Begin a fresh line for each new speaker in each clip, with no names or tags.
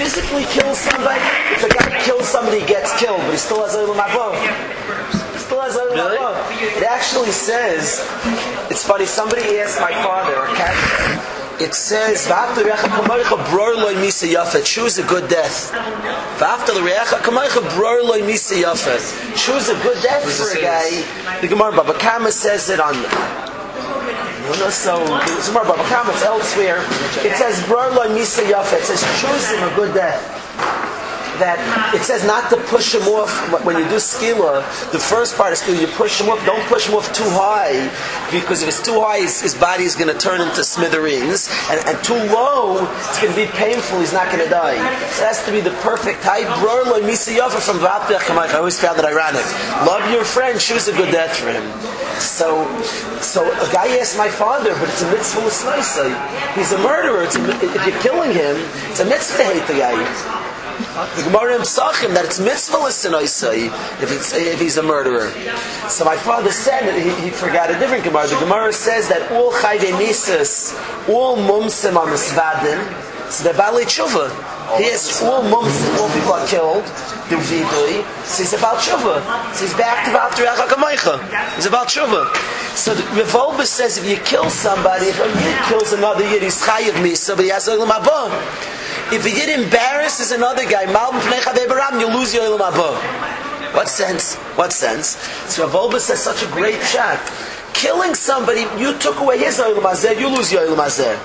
physically kills somebody, if a guy kills somebody, he gets killed, but he still has Olam. He still has Olam
Really?
Haba. It actually says, it's funny, somebody asked my father, cat, it says, "V'after recha kamoicha bror loy misa yafet." Choose a good death. V'after recha kamoicha bror loy misa yafet. Choose a good death for a guy. The Gemara Baba Kama says it on. So the Gemara Baba it's elsewhere. It says bror loy misa yafet. It says choose him a good death that it says not to push him off when you do skila. The first part of skila, you push him off. Don't push him off too high because if it's too high, his, his body is going to turn into smithereens, and, and too low, it's going to be painful. He's not going to die. So it has to be the perfect height. Bror misa yafa from I always found it ironic. Love your friend, choose a good death for him. So, so a guy asked my father, but it's a mitzvah. He's a murderer. A, if you're killing him, it's a mitzvah to hate the guy. The Gemara in Psachim that it's mitzvah l'sinaisai if it's if he's a murderer. So my father said that he, he forgot a different Gemara. The Gemara says that all chayde nisas, all mumsim are misvadin. So they're bali tshuva. He has all mumsim, all people are killed. The vidui. So he's about tshuva. So he's back to Valter Kamaycha. He's about tshuva. So the Revolver says if you kill somebody, if a yid kills another yid, he's chayiv misa, but he has olam haba. If a yid embarrasses another guy, Malbim Pnei Chavei Baram, you lose your Olam Haba. What sense? What sense? So Rav says such a great shot. Killing somebody, you took away his Olam Hazeh, you lose your Hazeh.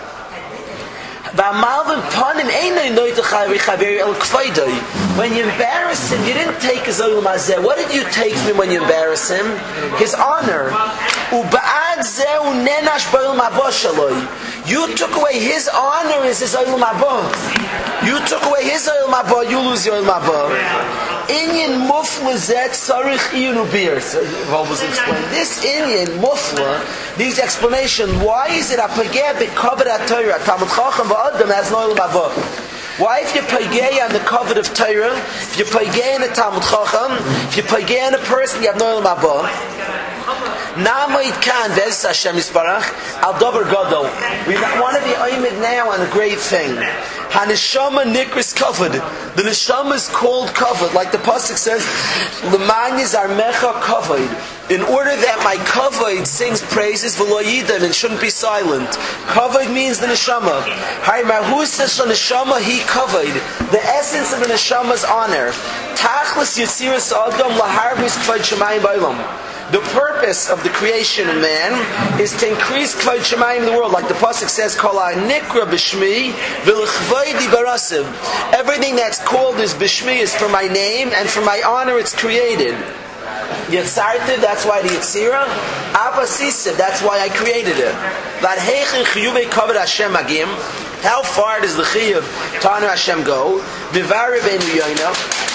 V'amalvim panim einay noite chavei chavei el kfaydoi. When you embarrass him, you didn't take his olam hazeh. What did you take from him when you embarrass him? His honor. You took away his honor is his olam haba. You took away his olam haba, you lose your olam haba. Inyan mufla zet sarich iyun ubir. So was explaining. This Inyan mufla needs explanation. Why is it a pageh bekovet ha-Torah? Talmud Chacham v'adam has no olam haba. Why if you pagay on the covet of Torah, if you pagay in a Talmud Chacham, if you pagay in a person, you have no olam haba. Namoid kan ves Hashem Yisparach al dover gadol. We want to be oimid now on a great thing. Haneshama nikris covered. The neshama is called covered, like the pasuk says, "Lemanyis are mecha covered." In order that my kavod sings praises v'loyidim and shouldn't be silent. Kavod means the neshama. Says the neshama he kavod. The essence of the neshama's honor. Tachlis yitziras adam laharbis kvod shemayim bailam. The purpose of the creation of man is to increase Kvod Shemayim in the world. Like the Pasuk says, Kol nikra b'shmi v'lechvaydi barasiv. Everything that's called is b'shmi is for my name and for my honor it's created. Yetzartiv, that's why the Yetzira. Abbasisiv, that's why I created it. That heichin chiyuve kavod Hashem agim. How far does the chiyuv Tanu Hashem go? Vivari benu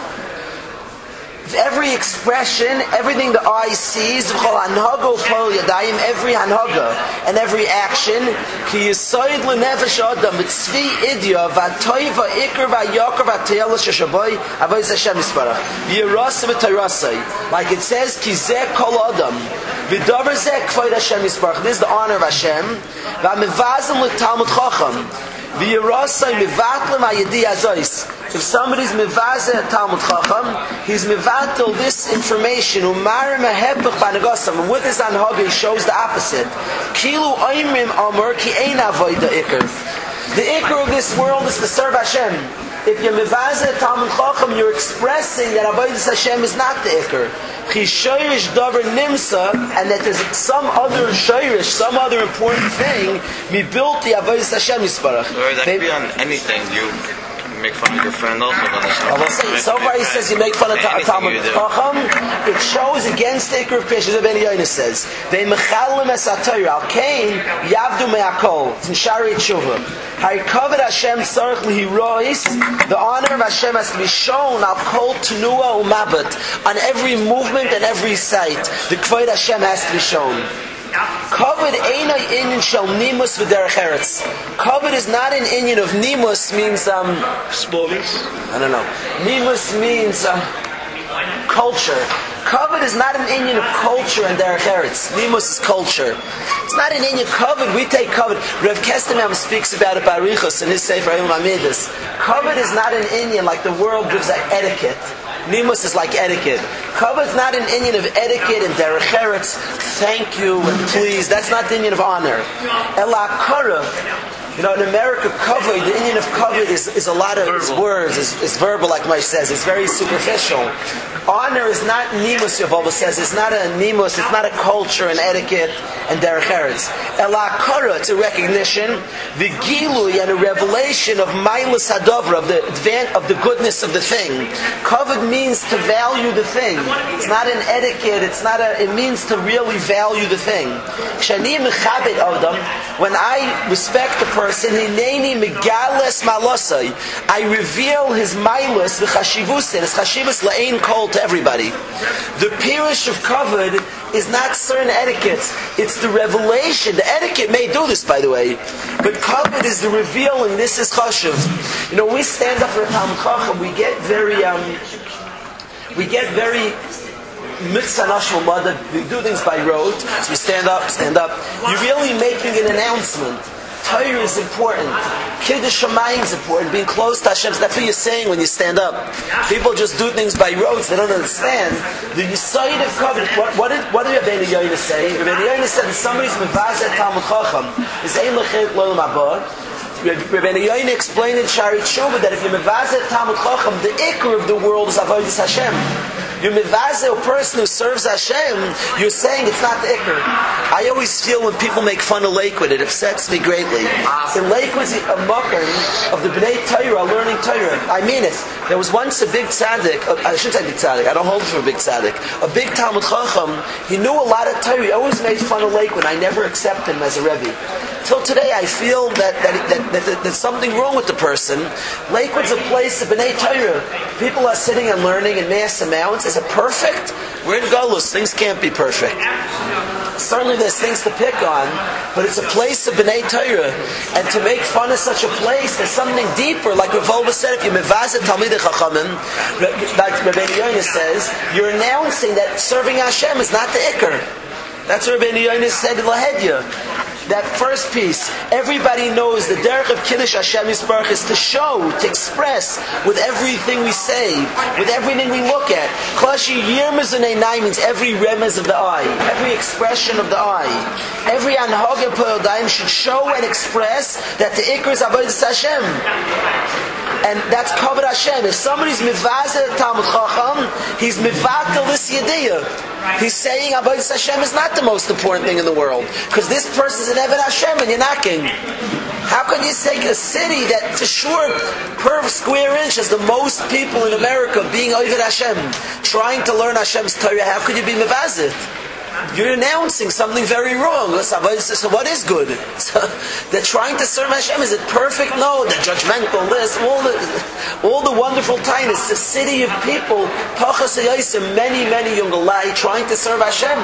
every expression, everything the eye sees, every hanhaga and every action, like it says this is the honor of Hashem if somebody's mevazeh Talmud Chacham, he's mevatel this information. With his anhaga, he shows the opposite. Kilu oimrim amur ki ein avoida ikr. The ikr of this world is to serve Hashem. If you're mevazeh Talmud Chacham, you're expressing that avodas Hashem is not the ikr. Chishoyish davar nimsa, and that there's some other shoyish, some other important thing, me built the avodas Hashem yisparach.
Or that could be on anything. You make fun of your friend also.
I will say, so far he says you make fun of Ta- Talmud Chacham. It shows against the Iker of Pish, as Ben Yonis says. They mechalim es atayr al kain yavdu me'akol. It's in Shari Tshuva. Harikavod Hashem tzarech lihirois. The honor of Hashem has to be shown al kol tenua u'mabot on every movement and every sight. The kvod Hashem has to be shown. Covered ain't a inyan shall nimus v'derech eretz. Covered is not an inyan of nimus means um
Smoothies.
I don't know. Nimus means um, culture. Covered is not an Indian of culture and derech eretz. Nimus is culture. It's not an Indian covered. We take covered. Rev Kestemam speaks about it by Riches in his Sefer Ilm Amidus. Covered is not an Indian like the world gives an etiquette. Nimus is like etiquette. Covered is not an Indian of etiquette and derech eretz. Thank you and please. That's not the Indian of honor. Ela kara you know, in America, covered, the Indian of covered is, is a lot of words, is, is verbal, like Mike says. It's very superficial. Honor is not nimus, Yehovah says. It's not a nimus, it's not a culture and etiquette and derech eretz. Elakara, it's a recognition, the gilui and a revelation of milus hadovra, of the of the goodness of the thing. Covered means to value the thing. It's not an etiquette, it's not a, it means to really value the thing. When I respect the person, I reveal his milus, the chashivusin, his chashivus la'ain kol to everybody. The pirish of covered is not certain etiquettes. It's the revelation. The etiquette may do this, by the way, but covered is the revealing. This is chashiv. You know, we stand up for Talmud Chacham, we get very, um, we get very mitzanashul mother. We do things by rote. So you stand up, stand up. You're really making an announcement. Torah is important. Kiddush Shamayim is important. Being close to Hashem. That's what you're saying when you stand up. People just do things by roads. They don't understand. The Yisayid of covenant. What, what did what did Rabbeinu Yoina say? Rabbeinu Yoina said that somebody's mevazet Talmud Chacham is ein lechet lo mabod. Rabbeinu Yoina explained in Shari Tshuva that if you're mevazet Talmud Chacham, the ikr of the world is avodas Hashem. You're mivaze a person who serves Hashem, you're saying it's not the ikr. I always feel when people make fun of Lakewood, it upsets me greatly. In Lakewood's a mucker of the Bnei Torah learning Torah. I mean it. There was once a big tzaddik, uh, I shouldn't say big tzaddik, I don't hold for a big tzaddik, a big Talmud Chacham, he knew a lot of Torah, he always made fun of Lakewood, I never accept him as a Rebbe. Till today I feel that, that, that, that, that there's something wrong with the person. Lakewood's a place of Bnei Torah. People are sitting and learning in mass amounts. Is it perfect? We're in Golus. Things can't be perfect. Certainly there's things to pick on, but it's a place of B'nai Torah. And to make fun of such a place, there's something deeper. Like Rav said, if you mevazet Talmidei Chachamim, like Rabbeinu Yonis says, you're announcing that serving Hashem is not the Iker. That's what Rabbeinu Yonis said in Lahedya. That first piece, everybody knows the derech of Kiddush Hashem Yisbarach is to show, to express with everything we say, with everything we look at. Klashi Yirmaz and Einai means every remez of the eye, every expression of the eye. Every Anhoga Poyodaim should show and express that the Iker is Avodah Hashem. And that's covered Hashem. If somebody's mivazeh Talmud Chacham, he's mivatel this yediyah. He's saying Avodah Hashem is not the most important thing in the world. Because this person's an Evan Hashem and you're knocking. How can you take a city that for sure per square inch has the most people in America being Ovid Hashem, trying to learn Hashem's Torah? How could you be mivazeh? You're announcing something very wrong. So what is good? So they're trying to serve Hashem. Is it perfect? No. The judgmental list, all the, all the wonderful time. It's a city of people, many, many young alai trying to serve Hashem.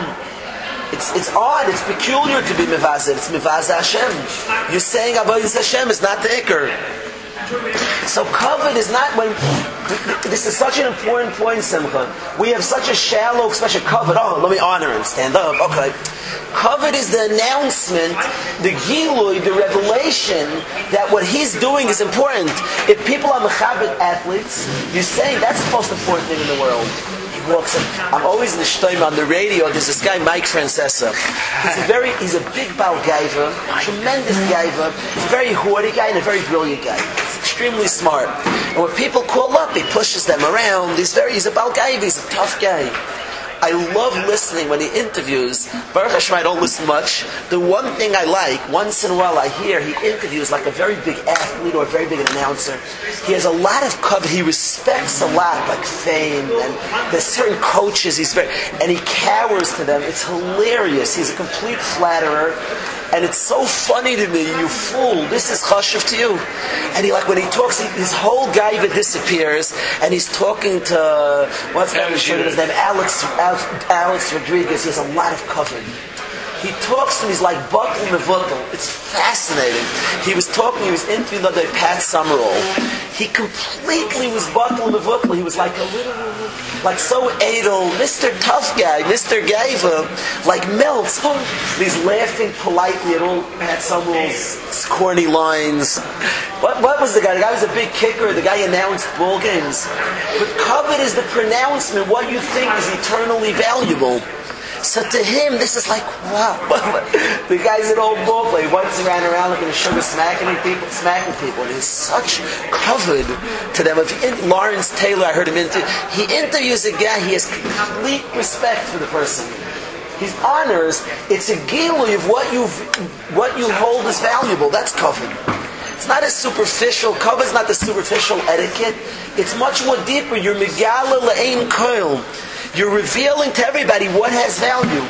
It's, it's odd, it's peculiar to be mivazeh. It's mivazeh Hashem. You're saying Avodah Hashem is not the ikr. So covered is not when this is such an important point, Simcha. We have such a shallow, special covered. Oh, let me honor him. Stand up. Okay. Covered is the announcement, the gilui, the revelation that what he's doing is important. If people are mechabit athletes, you're saying that's the most important thing in the world. I'm always in the shtoim on the radio. There's this guy, Mike Francesa. He's a very, he's a big tremendous gaiva. He's a very hoardy guy and a very brilliant guy. Extremely smart. And when people call up, he pushes them around. He's very, he's a balgaiva. He's a tough guy. I love listening when he interviews. Baruch Hashem, I don't listen much. The one thing I like, once in a while I hear, he interviews like a very big athlete or a very big announcer. He has a lot of cover. He respects a lot, like fame, and there's certain coaches. He's very, and he cowers to them. It's hilarious. He's a complete flatterer. And it's so funny to me, you fool, this is chashiv to you. And he like, when he talks, he, his whole gaiva disappears, and he's talking to, what's that his name, Alex, Alex, Alex Rodriguez, he has a lot of cover. He talks to me, he's like Butl Mevutl. It's fascinating. He was talking, he was interviewing the other day, Pat Summerall. He completely was Butl Mevutl. He was like a little, like so adel, Mr. Tough Guy, Mr. Gaiva, like melts. He's laughing politely at all Pat Summerall's corny lines. What, what was the guy? The guy was a big kicker. The guy announced ball games. But covet is the pronouncement, what you think is eternally valuable. So to him, this is like, wow. the guy's an old ball player. He ran around looking at sugar smacking people, smacking people. And he's such covered to them. If in, Lawrence Taylor, I heard him into, he interviews a guy, he has complete respect for the person. He honors, it's a gilui of what you what you hold as valuable. That's covered. It's not a superficial, cover is not the superficial etiquette. It's much more deeper. You're megala la'ain koil. You're revealing to everybody what has value.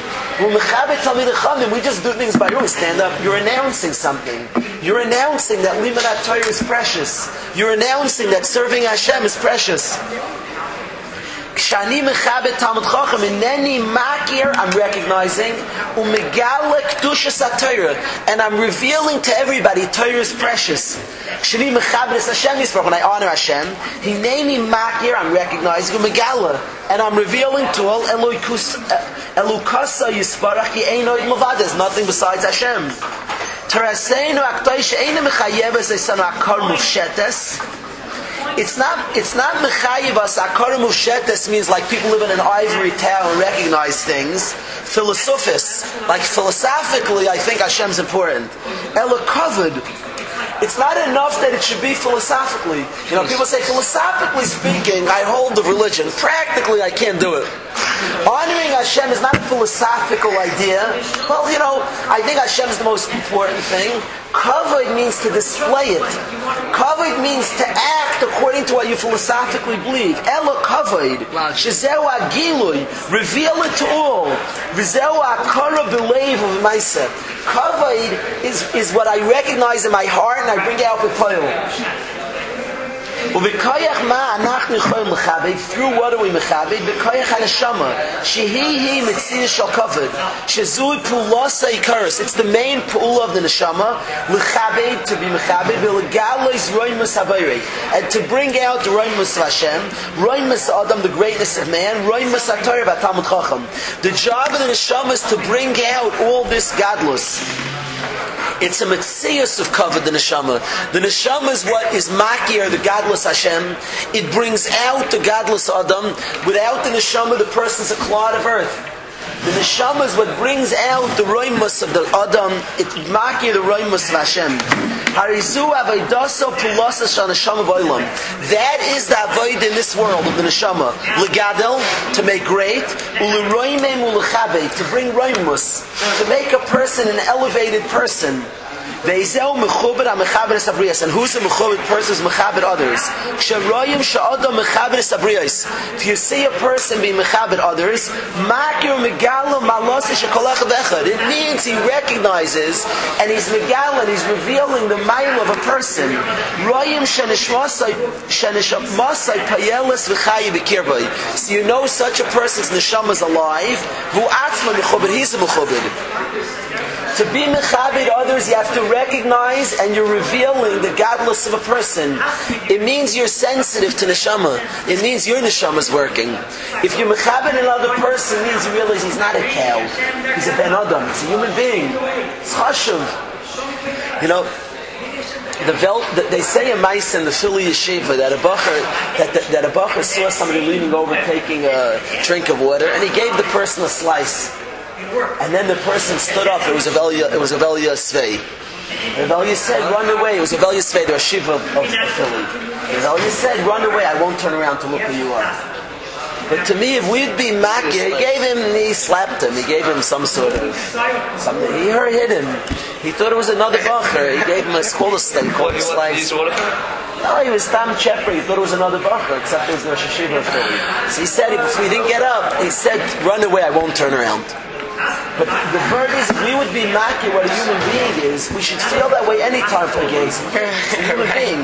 We just do things by you. Stand up. You're announcing something. You're announcing that Limanat Torah is precious. You're announcing that serving Hashem is precious. כשאני מכבד תלמוד חוכם, אינני מכיר, I'm recognizing, ומגלה קדושס התוירה, and I'm revealing to everybody, Torah is precious. כשאני מכבד את השם יספר, when I honor Hashem, הנני מכיר, I'm recognizing, ומגלה, and I'm revealing to all, אלוקסה יספרח, כי אין עוד מלבד, there's nothing besides Hashem. תרסנו הקדוש שאינו מחייב את זה סנו הכל מופשטס, it's not it's not mechayivas akarim ushetes means like people live in an ivory tower and recognize things. Philosophis, like philosophically, I think Hashem's important. Ela covered. It's not enough that it should be philosophically. You know, people say philosophically speaking, I hold the religion. Practically, I can't do it. Honoring Hashem is not a philosophical idea. Well, you know, I think Hashem is the most important thing. Kavod means to display it. Kavod means to act according to what you philosophically believe. Elo kavod. Shezeu agilui. Reveal it to all. Rizeu akara believe of myself. Kavod is, is what I recognize in my heart and I bring out with well, b'koyach ma anach nichoyim mechabed, through what are we mechabed? B'koyach ha-neshama, shehihi mitzir shal kavod, shezui pulasa ikaris, it's the main pool of the neshama, lechabed, to be mechabed, v'legalois roimus habayre, and to bring out roimus of Hashem, roimus Adam, the greatness of man, roimus ha-torah v'atamut chacham. The job of the neshama is to bring out all this godless. It's a mitzias of covered the neshama. The neshama is what is makir, the godless Hashem. It brings out the godless Adam. Without the neshama, the person's a clod of earth. The neshama is what brings out the roimus of the Adam. It makir the roimus of Hashem. That is the avoid in this world of the neshama. Legadel, to make great. To bring roimus. To make a person an elevated person. Ve'ezeu oh, mechubed ha-mechaber es And who's the mechubed person who's mechaber others? Sheroyim she'odom mechaber es If you see a person be mechaber others, makir megalo malos shekolach vechad. It means he recognizes and he's megalo and he's revealing the mile of a person. Royim shenishmasai shenishmasai payelis v'chayi b'kirbay. So you know such a person's neshama is alive. Who atzma mechubed, he's a mechubed. To be mechabit others, you have to recognize and you're revealing the godless of a person. It means you're sensitive to neshama. It means your neshama is working. If you're mechabit another person, means you realize he's not a cow. He's a ben adam. He's a human being. It's chashuv. You know, the vel, they say a Mice in the Philly Yeshiva that a bacher that, that, that a bacher saw somebody leaning over taking a drink of water and he gave the person a slice. And then the person stood up. It was a Velia, it was a Velia Svei. And said, run away. It was a Velia Svei, the Shiva of, of, of Philly. And said, run away. I won't turn around to look who you are. But to me, if we'd be Makir, he gave him, he slapped him. He gave him some sort of, something. He hurt, hit him. He thought it was another bacher. He gave him a scholar steak, called a slice. No, he was Tam Chepper. He thought it was another bacher, except it was the Rosh Hashiva. So he said, if we didn't get up, he said, run away, I won't turn around. But the word is, we would be maki what a human being is, we should feel that way any time for a. A human being.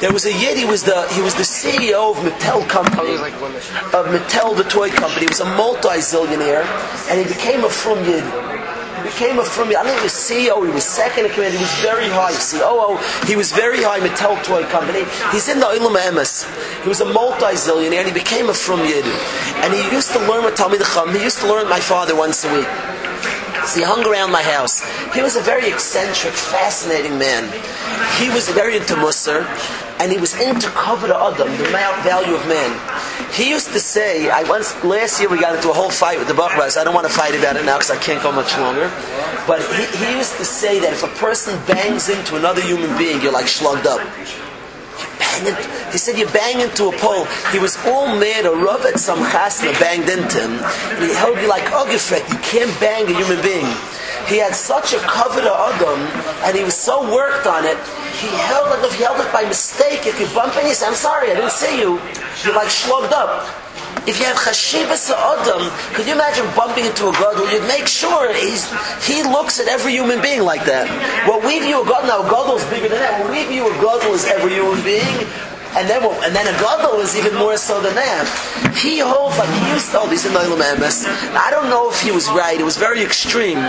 There was a yid, he was the, he was the CEO of Mattel Company, of Mattel, the toy company. He was a multi-zillionaire, and he became a from yid. He became a from I think he was CEO, he was second in command, he was very high, COO, he was very high Mattel toy company. He's in the Olam Emes. He was a multi-zillionaire and he became a from Yid. And he used to learn with Talmid Chum, he used to learn with my father once a week. So he hung around my house. He was a very eccentric, fascinating man. He was very into Musar, and he was into cover Adam, the value of man. He used to say, I once, last year we got into a whole fight with the Bachras. I don't want to fight about it now because I can't go much longer. But he, he used to say that if a person bangs into another human being, you're like slugged up. He said you bang into a pole. He was all mad or rough at some chasna banged into him. He held you like Ogifret. You can't bang a human being. He had such a cover to Adam, and he was so worked on it. He held it. If he held it by mistake, if you bump into, you say, "I'm sorry, I didn't see you." You're like slugged up. If you have chashivas Adam, could you imagine bumping into a gadol? You'd make sure he's, he looks at every human being like that. What we view a gadol now, gadol is bigger than that. What we view a gadol as every human being, and then and then a gadol is even more so than that. He holds like he used to hold. He's in. I don't know if he was right. It was very extreme.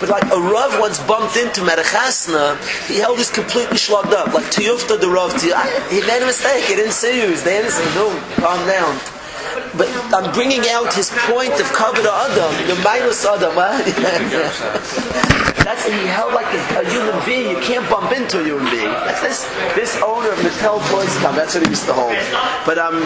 But like a Rav once bumped into Merachasna, he held his completely slugged up. Like Tiyufta the Rav, he made a mistake. He didn't see you. He's dancing. No, calm down but I'm bringing out his point of the Adam, the minus Adam. Huh? That's he held like a, a, human being. You can't bump into a human being. That's this this owner of Mattel Toys Come. That's what he used to hold. But um.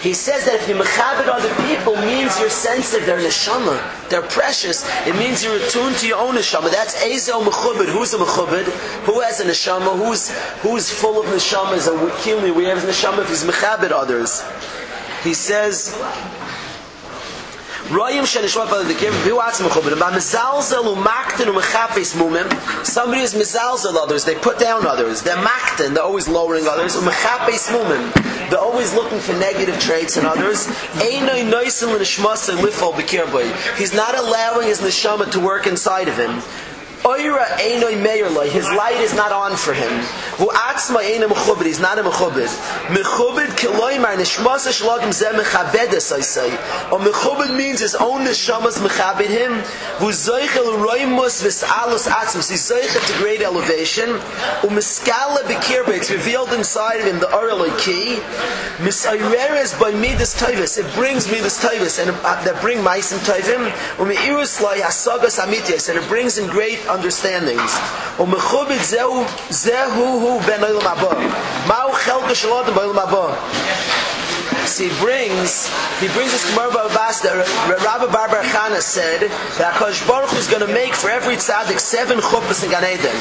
He says that if you mechabit other people means you're sensitive, they're neshama, they're precious. It means you're attuned to your own neshama. That's ezel mechubid. Who's a mechubid? Who has a neshama? Who's who's full of neshama? Is a kili. We have neshama if he's mechabit others he says Royim shenishmat b'al dikim v'hu atzim chubin ba mezalzel u makten u mechapis mumim somebody is mezalzel others they put down others they're makten they're always lowering others u mechapis mumim they're always looking for negative traits in others einoi noisim l'nishmas lifol b'kir he's not allowing his neshama to work inside of him his light is not on for him. He's not a Mechubid. Mechubid Kiloimar Nishmasa Shlogim Zeh Mechabedes, I say. Or Mechubid means his own Neshamas Mechabed him. Hu Zoichel Roimus Vis'alus Atzmus, he's Zoichel to great elevation. U Miskala Bekirbe, it's revealed inside of him, the Oreloi key. Misayreres by Midas Toivis, it brings Midas Toivis, and uh, that bring Maisim Toivim. U Meirus Lai Hasagas Amitias, and it brings him great understandings. Hu he brings, he brings this Gemara that Rabbi Barbar Chana said that Kosh Baruch is going to make for every tzaddik seven chuppahs in Gan Eden.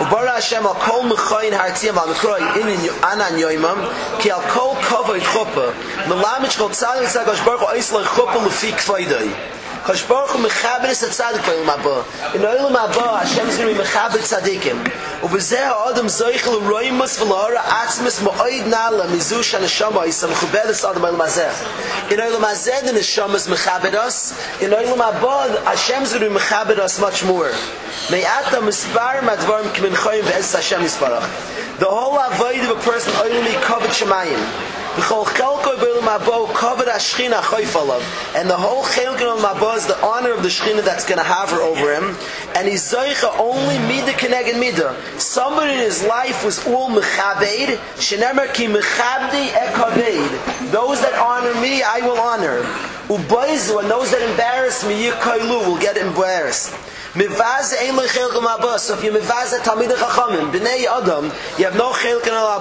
Ubara Hashem al kol mechoyin hartiyam al mekroi in anan yoimam ki al kol kovoi chuppah melamich kol tzaddik tzaddik Baruch lefi kvoidoi. Kosh Baruch Hu mechaber es tzadik bei Olam Haba. In Olam Haba, Hashem is going to be mechaber tzadikim. ובזה האדם זויך לרוימוס ולהורה עצמס מועיד נעלה מזו שהנשמה היא סמכובד אדם בעולם הזה. In Olam Hazeh, the neshama is mechabed us. In Olam Haba, Hashem is going to be mechabed us much more. Me'ata mispar madvarim k'min choyim ve'ez Hashem misparach. The whole avoid of a person only covered shemayim. And the whole Chelkin Mabo is the honor of the Shechina that's going to hover over him. And he's Zoicha only Mida Keneged Mida. Somebody in his life was all Mechabed. Shenemer ki Mechabdi ekaved. Those that honor me, I will honor. Ubayzu, and those that embarrass me, Yikailu, will get embarrassed. Mivaz ein lo chelken mabah. So if you mivaz a Talmid HaChachamim, b'nei Adam, you have no chelken al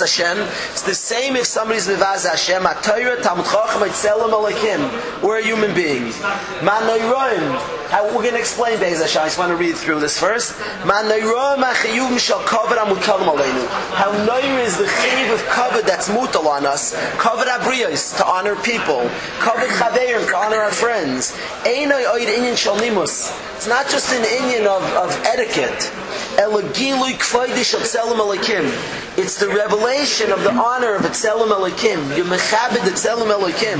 Hashem. It's the same if somebody's mevazes Hashem. Atayra Talmud Chacham Eitzelem Alekim. We're a human being. Man We're going to explain Beis Hashem. I just want to read through this first. Man Noiroim Achiyuvim Shal Kavod Aleinu. How Noir is the chiv of kavod that's mutal on us. Kavod Abriyos, to honor people. Kavod Chaveirim, to honor our friends. Inyan Shal Nimus. It's not just an Inyan of, of etiquette. Alekim. It's the revelation of the honor of Tzelem Alekim. You mechabed Tzelem Alekim.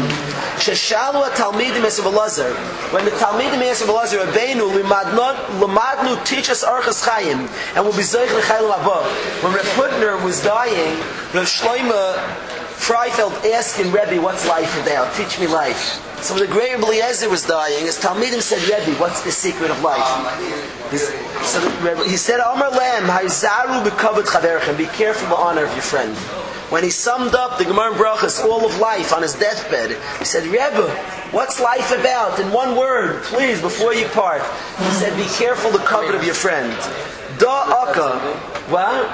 Sheshalu Talmidim Esav Elazar. When the Talmidim Esav Elazar Rabbeinu Limadnu teach us Archas Chayim and we'll be Zeich L'Chayim Abba. When Reb was dying, Rav Shloima Freifeld asked him, Rebbe, what's life about? Teach me life. So the great Rebbe Eliezer was dying, his Talmidim said, Rebbe, what's the secret of life? So Rebbe, he said, Amar Lam, Haizaru bekavod chaverchem, be careful the honor of your friend. When he summed up the Gemara Brachas, all of life on his deathbed, he said, Rebbe, what's life about? In one word, please, before you part. He said, be careful the covet of your friend. Da Akka. What?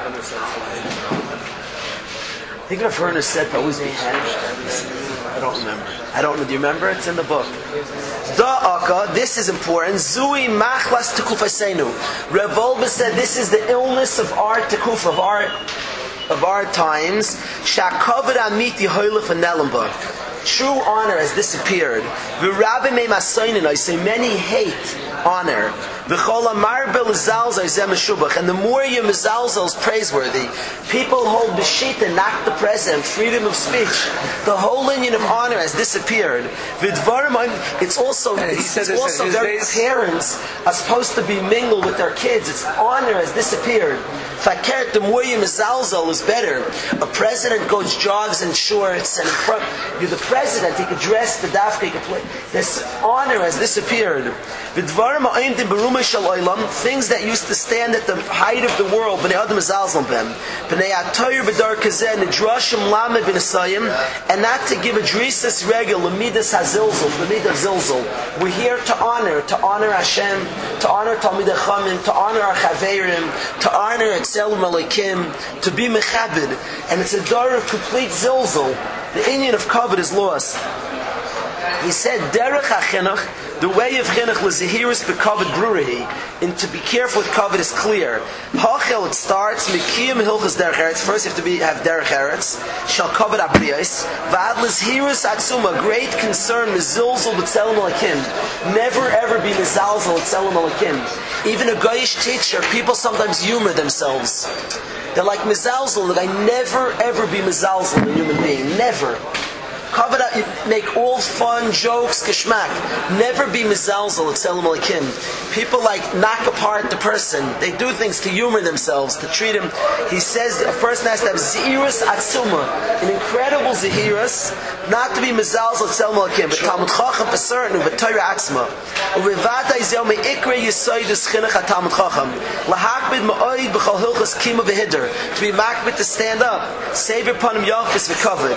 I think Hutner said to always be. I don't remember. I don't know. Do you remember? It's in the book. Da'aka, this is important. Zui machlas tekufasenu. Rav Wolbe said this is the illness of our tekuf, of our of our times. Shakavad amiti hoylef and True honor has disappeared. I say many hate honor. And the more your mezalzel is praiseworthy, people hold b'shita, not the present, freedom of speech. The whole union of honor has disappeared. It's also, it's also their parents are supposed to be mingled with their kids. Its honor has disappeared. Fakert, the more you mezalzel is better. A president goes jogs and shorts, and in front, you're the president, he could dress the dafka, he could play. This honor has disappeared. Things that used to stand at the height of the world, b'nei adam zalzal bem, b'nei atoyer b'dar kazeh, nedrashim lamed b'nesayim, and not to give a drisas regel, lemidas hazilzul, lemidah zilzul. We're here to honor, to honor Hashem, to honor Talmid Chachamim, to honor our chaverim, to honor Etzelum Alekim, to be mechabed, and it's a door of complete zilzul. The Indian of covet is lost. He said, Derech HaChinuch, the way of chinuch was zehiris bekavod brewery, and to be careful with kavod is clear. Hachel it starts mikiyim hilchas derech eretz. First, you have to be have derech eretz. Shall kavod abriyos. Vad lezhiris atzuma. Great concern mizulzul b'tzelim alakim. Never ever be mizalzul b'tzelim alakim. Even a goyish teacher, people sometimes humor themselves. They're like mizalzul. Like I never ever be mizalzul a human being. Never. Cover that, make all fun jokes, geschmack. Never be mizalzel, tzelim alakim. People like knock apart the person. They do things to humor themselves, to treat him. He says a person has to have zirus atzuma, an incredible zirus, not to be mizalzel, tzelim alakim, but talmud chacham for certain, but Torah atzma. Uvivata izel me ikre yisoy deschinach ha-talmud chacham. Lahakbid ma'oid b'chol hilchas kima v'hidr. To be makbid to stand up. Save upon him yachis v'covered.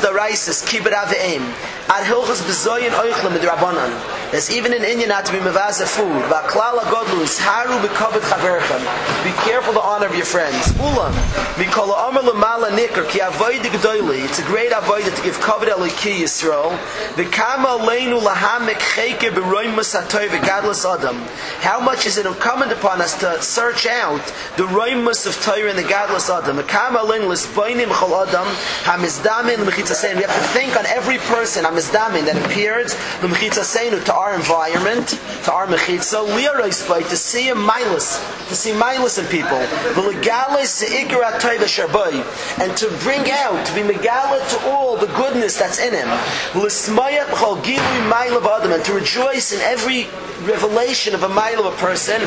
Daraisis, keep it out the aim. Ad hilchas b'zoyin oichlim midrabanan. There's even in India not to be mevaza food. Va'klal ha-godlu isharu b'kovet chaverchem. Be careful the honor of your friends. Ulam, mikol ha-omer l'mala nikr, ki avoidik doili. It's a great avoid to give kovet eliki Yisrael. V'kama leinu lahamek cheke b'roimus ha-toy v'gadlas adam. How much is it incumbent upon us to search out the roimus of Torah and the gadlus adam? V'kama leinu l'sboinim chol adam, Hamizdamin l'mechitzaseinu. We have to think on every person, Hamizdamin, that appears l'mechitzaseinu to our environment, to our mechitza, liaroispai, to see a milus, to see milus in people. V'legalis se'ikra toiva sharbai. And to bring out, to be megala to all the goodness that's in him. L'smayat b'chol gilui mailav adam. And to rejoice in every revelation of a mile of a person.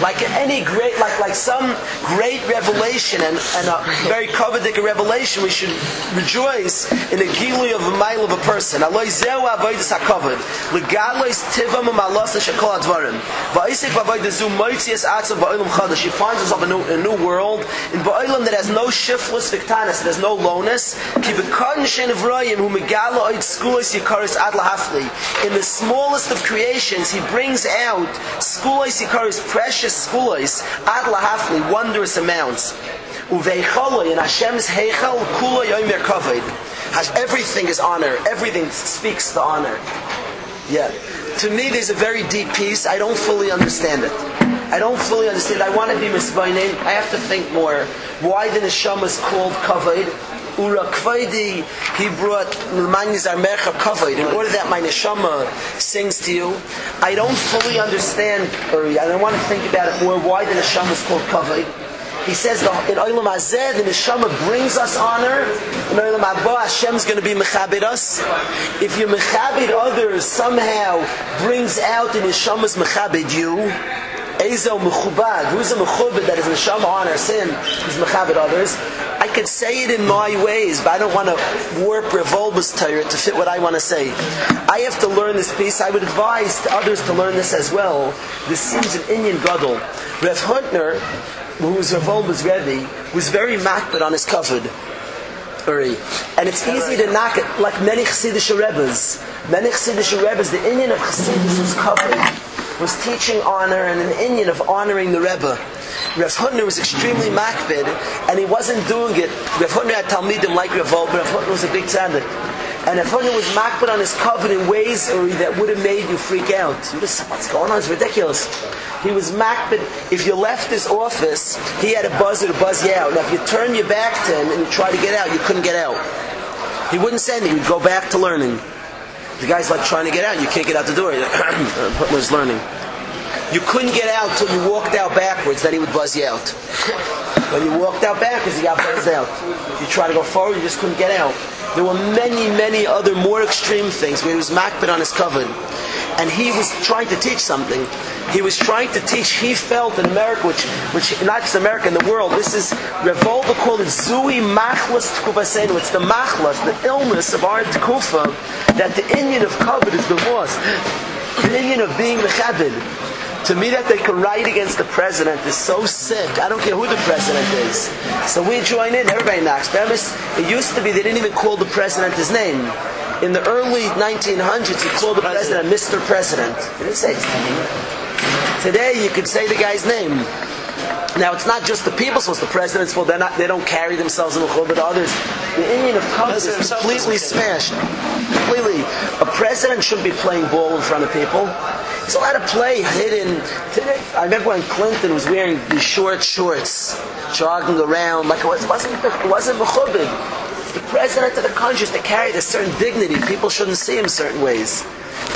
Like any great, like like some great revelation and, and a very coveted revelation, we should rejoice in the gilui of a mile of a person. He finds himself in a new, a new world, in ba'olam that has no shiftless victanis, that has no lowness. In the smallest of creations, he brings out skulis yikaris precious precious schulos ad lahafli wondrous amounts. In Hashem's kavod everything is honor. Everything speaks the honor. Yeah. To me there's a very deep piece I don't fully understand it. I don't fully understand. I want to be misbaining I have to think more. Why the neshama is called kavod Ura Kvaidi, he brought Milmani Zarmecha Kavod, in order that my neshama sings to you. I don't fully understand, or I don't want to think about it more, why the neshama is called Kavod. He says that in Olam Hazeh, the neshama brings us honor. In Olam Haba, Hashem's going to be mechabit us. If you mechabit others, somehow brings out the neshama's mechabit you. Ezel mechubad, who's a mechubad that is neshama honor, sin, is mechabit others. I could say it in my ways, but I don't want to warp Rav Wolbe's Torah to fit what I want to say. I have to learn this piece. I would advise others to learn this as well. This seems an Indian Gadol. Rev Hutner, who was Rav Wolbe's Rebbe, was very makbid on his covered. And it's easy to knock it, like many Chassidish Rebbes. Many Chassidish Rebbes, the Indian of Chassidus was covered, was teaching honor and an Indian of honoring the Rebbe. Rav Hutner was extremely makbid, and he wasn't doing it. Rav Hutner had Talmidim like Rav but Rav Hutner was a big tzaddik. And Rav Hutner was makbid on his covenant in ways that would have made you freak out. You just, what's going on? It's ridiculous. He was makbid. If you left his office, he had a buzzer to buzz you out. Now, if you turn your back to him and you try to get out, you couldn't get out. He wouldn't send you. He'd go back to learning. The guy's like trying to get out. You can't get out the door. Hutner's uh, learning. You couldn't get out till you walked out backwards, then he would buzz you out. When you walked out backwards, you got buzzed out. If you try to go forward, you just couldn't get out. There were many, many other more extreme things where he was makbid on his coven. And he was trying to teach something. He was trying to teach, he felt in America, which, which not just America, in the world, this is, Revolver called Zui Machlas Tkufasenu. It's the Machlas, the illness of our Tkufa, that the Indian of covet has been lost. The Indian of being Mechabed. To me, that they can write against the president is so sick. I don't care who the president is. So we join in. Everybody knocks. It used to be they didn't even call the president his name. In the early 1900s, you called the president Mr. President. He didn't say his name. Today, you could say the guy's name. Now it's not just the people's fault, the president's fault. They're not, they don't carry themselves in the but others. The Indian of Cubs is completely smashed. Completely. A president shouldn't be playing ball in front of people. He's allowed to play hidden. I remember when Clinton was wearing these short shorts, jogging around like it wasn't it wasn't. The president of the country is to carry a certain dignity. People shouldn't see him certain ways.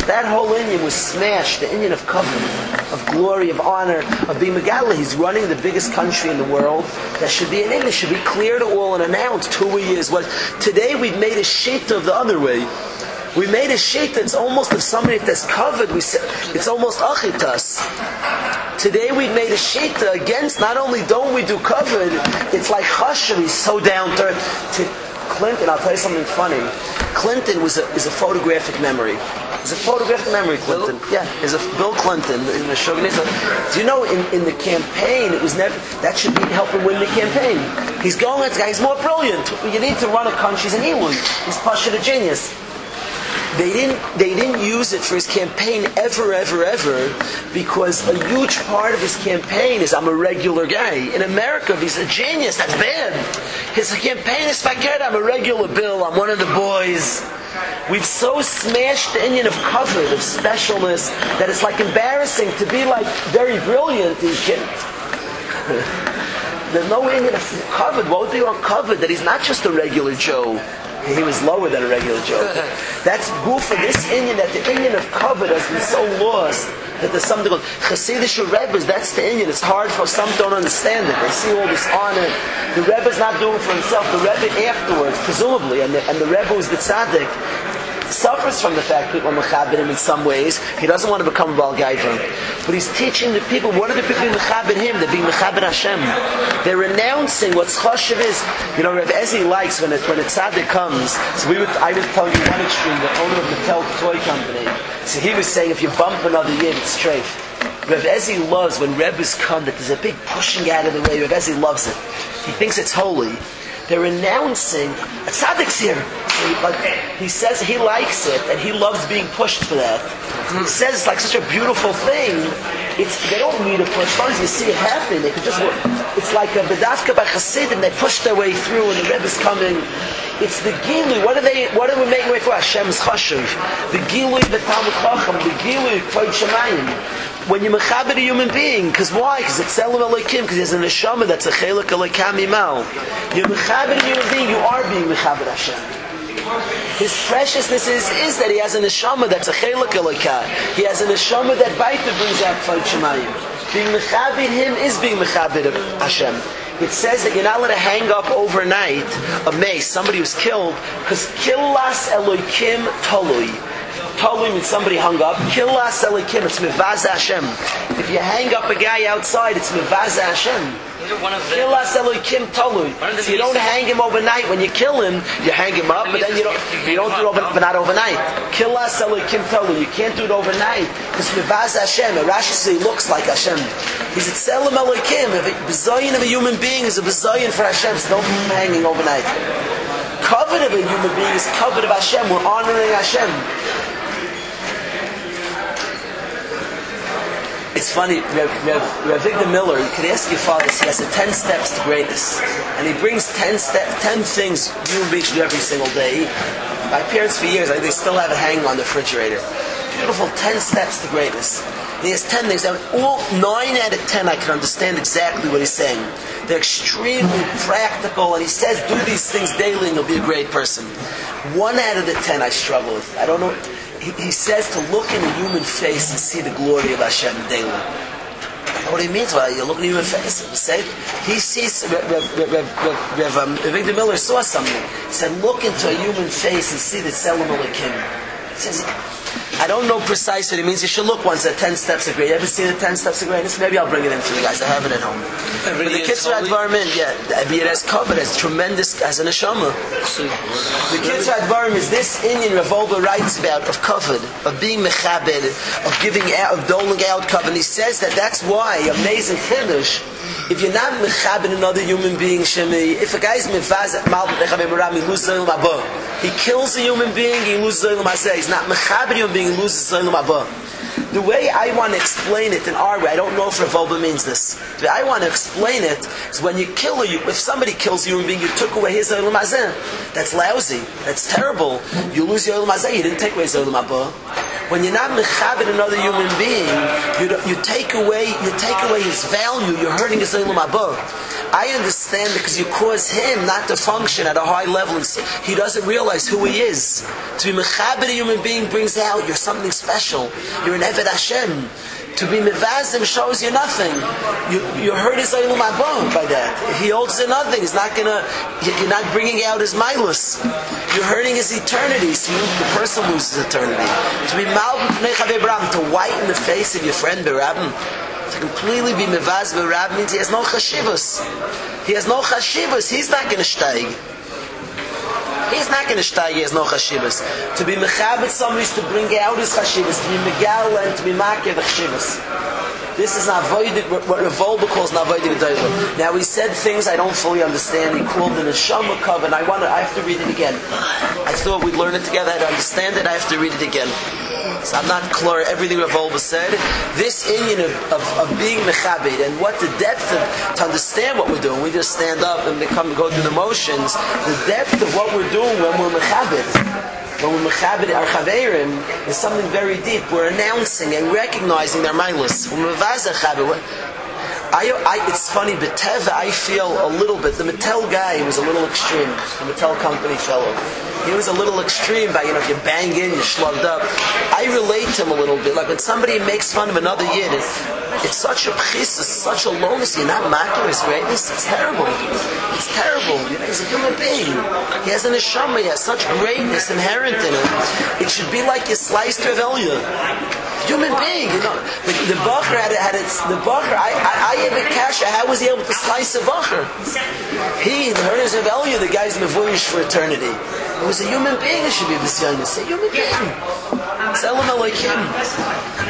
That whole Indian was smashed, the Indian of covenant, of glory, of honor, of being Megala. He's running the biggest country in the world. That should be an Indian, should be clear to all and announced who he is. What today we've made a sheet of the other way. We made a sheet that's almost of somebody that's covered. We said it's almost achitas. Today we've made a sheet against. Not only don't we do covered, it's like chashav. He's so down to, to Clinton. I'll tell you something funny. Clinton was a, is a photographic memory. It's a photographic memory, Clinton. Bill? Yeah, is a Bill Clinton in the Shogunate. Do you know in, in the campaign it was never that should be helping win the campaign. He's going at the guy. He's more brilliant. You need to run a country. He's an Eloi. He's Pasha the genius. They didn't, they didn't use it for his campaign ever, ever, ever, because a huge part of his campaign is I'm a regular guy. In America, he's a genius, that's bad. His campaign is forget I'm a regular Bill, I'm one of the boys. We've so smashed the Indian of cover, of specialness, that it's like embarrassing to be like very brilliant. He can. There's no Indian of covered. What would be uncovered? That he's not just a regular Joe he was lower than a regular Joe. That's goof for this Indian, that the Indian of covered has been so lost that there's something called Hasidic Rebbe's, that's the Indian. It's hard for some don't understand it. They see all this honor. The Rebbe's not doing it for himself. The Rebbe afterwards, presumably, and the, and the Rebbe was the tzaddik, suffers from the fact people are mechabit him in some ways. He doesn't want to become a Baal But he's teaching the people, what are the people being mechabit him? They're being mechabit Hashem. They're renouncing what choshev is. You know, Rav Ezi likes when, it, when a tzaddik comes. So we would, I was telling you one extreme, the owner of the Mattel toy company. So he was saying, if you bump another yid, it's straight. Rav Ezi loves when Rebbe's come that there's a big pushing out of the way. Rav Ezi loves it. He thinks it's holy. They're announcing a tzaddik's here. He, like, he says he likes it and he loves being pushed for that. He says it's like such a beautiful thing. It's they don't need a push. As long as you see it happen, they can just. It's like a bedafka by Hasidim. They push their way through, and the Rebbe's coming. It's the gilui. What are they? What are we making way for? Hashem's chashuv. The gilui, the talmud chacham. The gilui, kvod shemayim when you mechaber a human being. Because why? Because it's Selim Elohim, because there's a neshama that's a chelik Elohim imal. You mechaber a human being, you are being mechaber Hashem. His preciousness is, is that he has a neshama that's a chelik Elohim. He has a neshama that baita brings out Kvod Shemayim. Being mechaber him is being mechaber Hashem. It says that you're not allowed to hang up overnight a mace, somebody who's killed, because killas Elohim tolui Talim and somebody hung up, Kilas Elikim, it's Mivaz Hashem. If you hang up a guy outside, it's Mivaz Hashem.
These are one of the.
Kilas Elikim Talui.
One of the
So you don't hang him overnight. When you kill him, you hang him up, but then you don't, you don't do it over, but not overnight. Kilas Elikim Talui. You can't do it overnight. Because Mivaz Hashem, Rashi says he looks like Hashem. He's a Tselem Elikim. If a bizayin of a human being is a bizayin for Hashem, so don't keep hanging overnight. Covet of a human being is covet of Hashem. We're honoring Hashem. It's funny, Rav, Rav Avigdor Miller, you could ask your father, he has a 10 steps to greatness. And he brings 10, step, 10 things beings should do every single day. My parents, for years, they still have it hanging on the refrigerator. Beautiful 10 steps to greatness. He has 10 things. And all 9 out of 10, I can understand exactly what he's saying. They're extremely practical, and he says, do these things daily and you'll be a great person. One out of the 10 I struggle with. I don't know. He, he says to look in a human face and see the glory of Hashem daily. What he means by you look at human face. Say he sees Rav, um, Avigdor Miller saw something. He said, look into a human face and see the Tzelem Elokim. Says, I don't know precisely what it means. You should look once at 10 steps of greatness. You ever seen the 10 steps of greatness? Maybe I'll bring it in for you guys. I have it at home. But the Kitzur Advarim, yeah, I mean, it has covered as tremendous, as an neshama. The Kitzur Advarim is this Indian Revolver writes about of covered, of being mechabed, of giving out, of doling out covered. And he says that that's why, amazing chiddush, if you're not mechabed another human being, Shemi, if a guy's mevaz mal mechabed he loses zayil mabah. He kills a human being, he loses zayil mazeh. He's not mechabed a human being, he loses zayil mabah. The way I want to explain it in our way, I don't know if Rav Wolbe means this. The way I want to explain it is when you kill a, if somebody kills a human being, you took away his Olam Hazeh. That's lousy. That's terrible. You lose your Olam Hazeh, you didn't take away his Olam Haba. When you're not mechabit another human being, you, you take away you take away his value. You're hurting his Olam Haba. I understand because you cause him not to function at a high level. And he doesn't realize who he is. To be mechabit a human being brings out you're something special. You're an Eved Hashem. To be mevazim shows you nothing. You, you hurt his Olam Haba by that. He holds to nothing, he's not gonna. You're not bringing out his milus. You're hurting his eternity. So you, the person loses eternity. To be malbim pnei chavei b'ram, to whiten the face of your friend berabim, to completely be mevaz berabim means he has no chashivas. He has no chashivas. He's not gonna steig. He's not going to steig, he has no chashivas. To be mechabit somebody is to bring out his chashivas, to be megal and to be makir the chashivas. This is not voided, what Revolba calls not voided v'doiva. Now he said things I don't fully understand. He called it a neshama kov, and I want to, I have to read it again. I thought we'd learn it together. I understand it. I have to read it again. So I'm not clear everything Revolba said. This Indian of, of, of being mechabed and what the depth of, to understand what we're doing. We just stand up and come go through the motions. The depth of what we're doing when we're mechabed when we're mechabed our chaveirim is something very deep. We're announcing and recognizing their mindless. When we're chavei, I, I, it's funny, but Teva, I feel a little bit. The Mattel guy was a little extreme. The Mattel company fellow. He was a little extreme by, you know, if you bang in, you're slugged up. I relate to him a little bit. Like when somebody makes fun of another yid, it's, it's such a pchis, it's such a lowness. You're not mocking his greatness. It's terrible. It's terrible. You know, he's a human being. He has an neshama. He has such greatness inherent in him. It should be like you sliced Revelia human being, you know. The, the Bacher had, had its, the Bacher, I, I, I have a kasha, how was he able to slice a Bacher? He, the Herders of Elia, the guy's Mevuyish for eternity. It was a human being that should be Visyonis, a human being. Selim like him.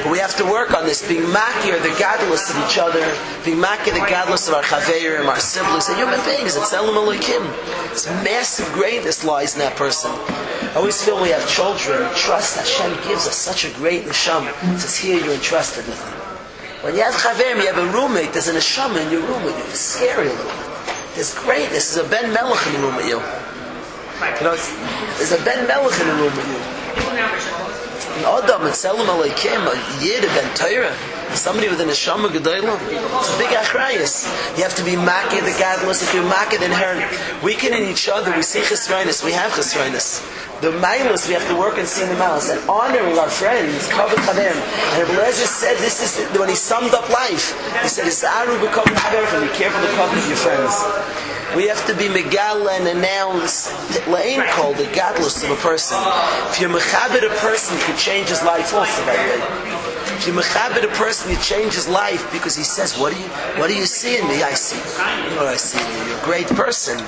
But we have to work on this, being makir, the gadlus of each other, being makir, the gadlus of our chaveirim, our siblings, the human beings, it's Selim like him. It's massive greatness lies in that person. I always feel we have children, trust Hashem gives us such a great neshama. It says here you're entrusted with him. When you have chaverim, you have a roommate, there's a neshama in your room with you. It's scary a little bit. There's greatness. There's a Ben Melech in the room with you. You know, it's, there's a Ben Melech in the room with you. An Adam, and Tzelem Elokim, a Yid, a Ben Torah. Somebody with an neshama gedolim. It's a big achrayus. You have to be makir the gadlus. If you're makir, then her. We can in each other. We see chesroinus. We have chesroinus. The milas we have to work and see the milas. And honoring our friends, kavod chavim. And Rebbe said this is when he summed up life. He said, "Isaru b'kavod chavim. Be careful the kavod of your friends." We have to be megal and announce la'im called the gadlus of a person. If you're mechabit a person, you can change his life also, by the way. If you mechabit a person, you change his life because he says, "What do you, what do you see in me? I see. You know what I see in you. You're a great person."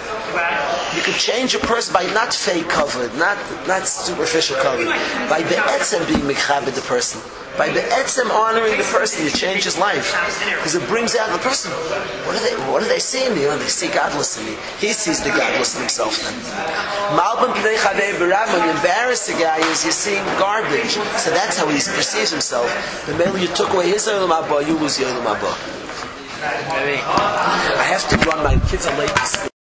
You can change a person by not fake covered, not not superficial covered, by the etzem being mechabit the person. By the etzem honoring the person, you change his life because it brings out the person. What do they? What do they see in me? Oh, they see gadlus in me. He sees the gadlus in himself. Then, malbim pnei chavei. When you embarrass a guy, is you're seeing garbage. So that's how he perceives himself. The minute you took away his olam haba, you lose your olam haba. I have to run. My kids are late to school.